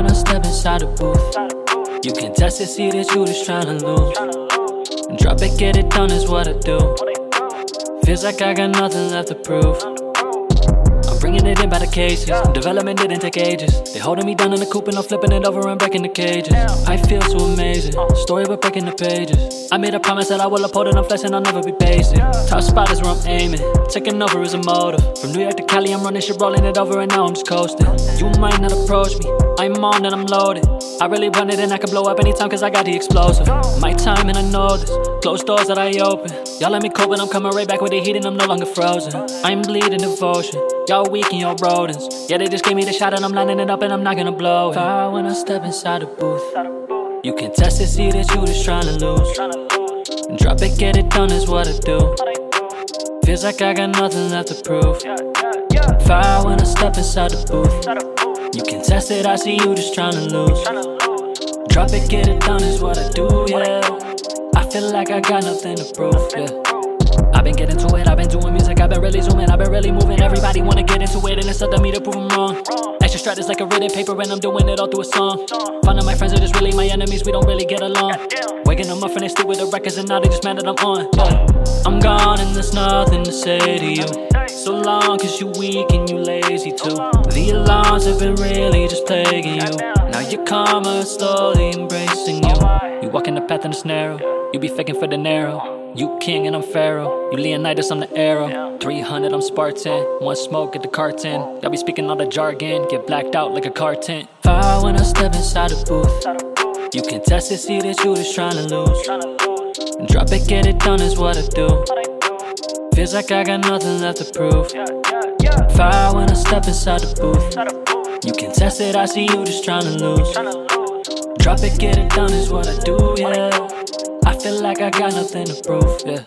inside the booth. You can test it, see that you just tryna lose. Drop it, get it done is what I do. Feels like I got nothing left to prove. Bringing it in by the cases. Development didn't take ages. They holding me down in the coop and I'm flipping it over and breaking the cages. I feel so amazing. Story about breaking the pages. I made a promise that I will uphold it. I'm flexing, I'll never be basic. Top spot is where I'm aiming. Taking over is a motive. From New York to Cali, I'm running shit, rolling it over, and now I'm just coasting. You might not approach me. I'm on and I'm loaded. I really want it and I can blow up anytime cause I got the explosive. My time and I know this. Closed doors that I open. Y'all let me cope and I'm coming right back with the heat and I'm no longer frozen. I'm bleeding devotion. Y'all weak and y'all rodents. Yeah, they just gave me the shot and I'm lining it up and I'm not gonna blow it. Fire when I step inside the booth. You can test it, see that you just trying to lose. Drop it, get it done is what I do. Feels like I got nothing left to prove. Fire when I step inside the booth. You can test it, I see you just trying to lose. Drop it, get it done is what I do, yeah. Feel like I got nothing to prove, yeah. I've been getting to it, I've been doing music, I've been really zooming, I've been really moving. Everybody wanna get into it, and it's up to me to prove them wrong. Extra strat is like a written paper, and I'm doing it all through a song. Finding my friends are just really my enemies, we don't really get along. Waking them up and they still with the records, and now they just mad that I'm on. Yeah. I'm gone, and there's nothing to say to you. So long, cause you weak and you lazy too. The alarms have been really just plaguing you. Now your karma is slowly embracing you. The path and it's narrow. You be faking for the narrow. You king and I'm pharaoh. You Leonidas, I'm the arrow. 300, I'm Spartan. One smoke, get the carton. Y'all be speaking all the jargon. Get blacked out like a carton. Fire when I step inside the booth. You can test it, see that you just trying to lose. Drop it, get it done is what I do. Feels like I got nothing left to prove. Fire when I step inside the booth. You can test it, I see you just trying to lose. Drop it, get it done is what I do, yeah. I feel like I got nothing to prove, yeah.